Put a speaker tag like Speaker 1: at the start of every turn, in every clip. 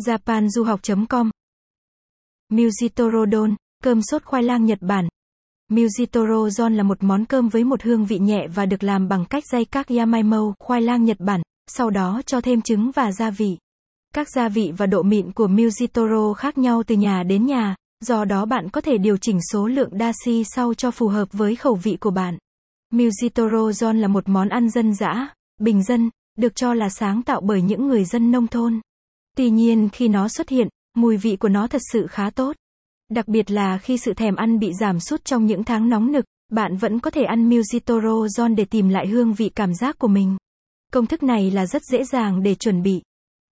Speaker 1: japanduhoc.com Mujitorodon, cơm sốt khoai lang Nhật Bản. Mujitorodon là một món cơm với một hương vị nhẹ và được làm bằng cách dây các yamaimo, khoai lang Nhật Bản, sau đó cho thêm trứng và gia vị. Các gia vị và độ mịn của Mujitoro khác nhau từ nhà đến nhà, do đó bạn có thể điều chỉnh số lượng dashi sau cho phù hợp với khẩu vị của bạn. Mujitoro là một món ăn dân dã, bình dân, được cho là sáng tạo bởi những người dân nông thôn. Tuy nhiên khi nó xuất hiện, mùi vị của nó thật sự khá tốt. Đặc biệt là khi sự thèm ăn bị giảm sút trong những tháng nóng nực, bạn vẫn có thể ăn muzitoro John để tìm lại hương vị cảm giác của mình. Công thức này là rất dễ dàng để chuẩn bị.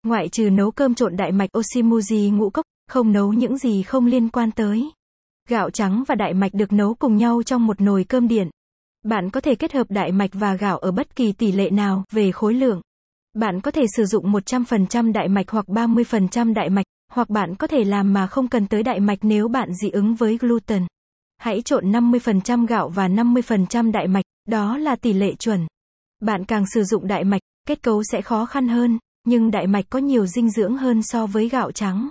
Speaker 1: Ngoại trừ nấu cơm trộn đại mạch Oshimuji ngũ cốc, không nấu những gì không liên quan tới. Gạo trắng và đại mạch được nấu cùng nhau trong một nồi cơm điện. Bạn có thể kết hợp đại mạch và gạo ở bất kỳ tỷ lệ nào về khối lượng. Bạn có thể sử dụng 100% đại mạch hoặc 30% đại mạch, hoặc bạn có thể làm mà không cần tới đại mạch nếu bạn dị ứng với gluten. Hãy trộn 50% gạo và 50% đại mạch, đó là tỷ lệ chuẩn. Bạn càng sử dụng đại mạch, kết cấu sẽ khó khăn hơn, nhưng đại mạch có nhiều dinh dưỡng hơn so với gạo trắng.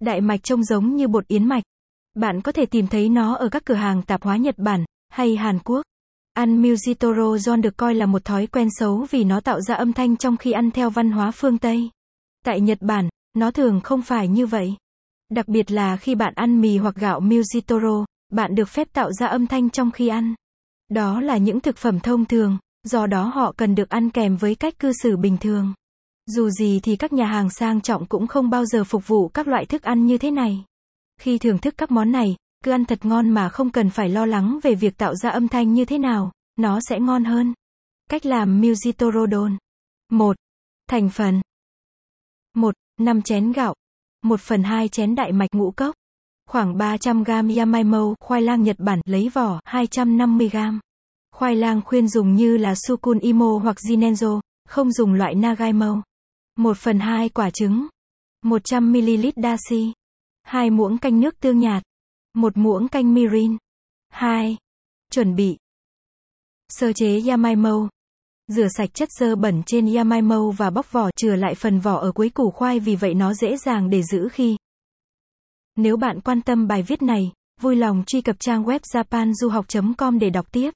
Speaker 1: Đại mạch trông giống như bột yến mạch. Bạn có thể tìm thấy nó ở các cửa hàng tạp hóa Nhật Bản hay Hàn Quốc. Ăn Mujitoro John được coi là một thói quen xấu vì nó tạo ra âm thanh trong khi ăn theo văn hóa phương Tây. Tại Nhật Bản, nó thường không phải như vậy. Đặc biệt là khi bạn ăn mì hoặc gạo Mujitoro, bạn được phép tạo ra âm thanh trong khi ăn. Đó là những thực phẩm thông thường, do đó họ cần được ăn kèm với cách cư xử bình thường. Dù gì thì các nhà hàng sang trọng cũng không bao giờ phục vụ các loại thức ăn như thế này. Khi thưởng thức các món này, cứ ăn thật ngon mà không cần phải lo lắng về việc tạo ra âm thanh như thế nào, nó sẽ ngon hơn. Cách làm Musitorodon 1. Thành phần 1. 5 chén gạo 1 phần 2 chén đại mạch ngũ cốc Khoảng 300 g yamaimo, khoai lang Nhật Bản, lấy vỏ, 250 g. Khoai lang khuyên dùng như là sukun imo hoặc jinenzo, không dùng loại nagaimo. 1 phần 2 quả trứng. 100ml dashi. 2 muỗng canh nước tương nhạt một muỗng canh mirin. 2. Chuẩn bị. Sơ chế yamaimo. Rửa sạch chất dơ bẩn trên yamaimo và bóc vỏ chừa lại phần vỏ ở cuối củ khoai vì vậy nó dễ dàng để giữ khi. Nếu bạn quan tâm bài viết này, vui lòng truy cập trang web japanduhoc.com để đọc tiếp.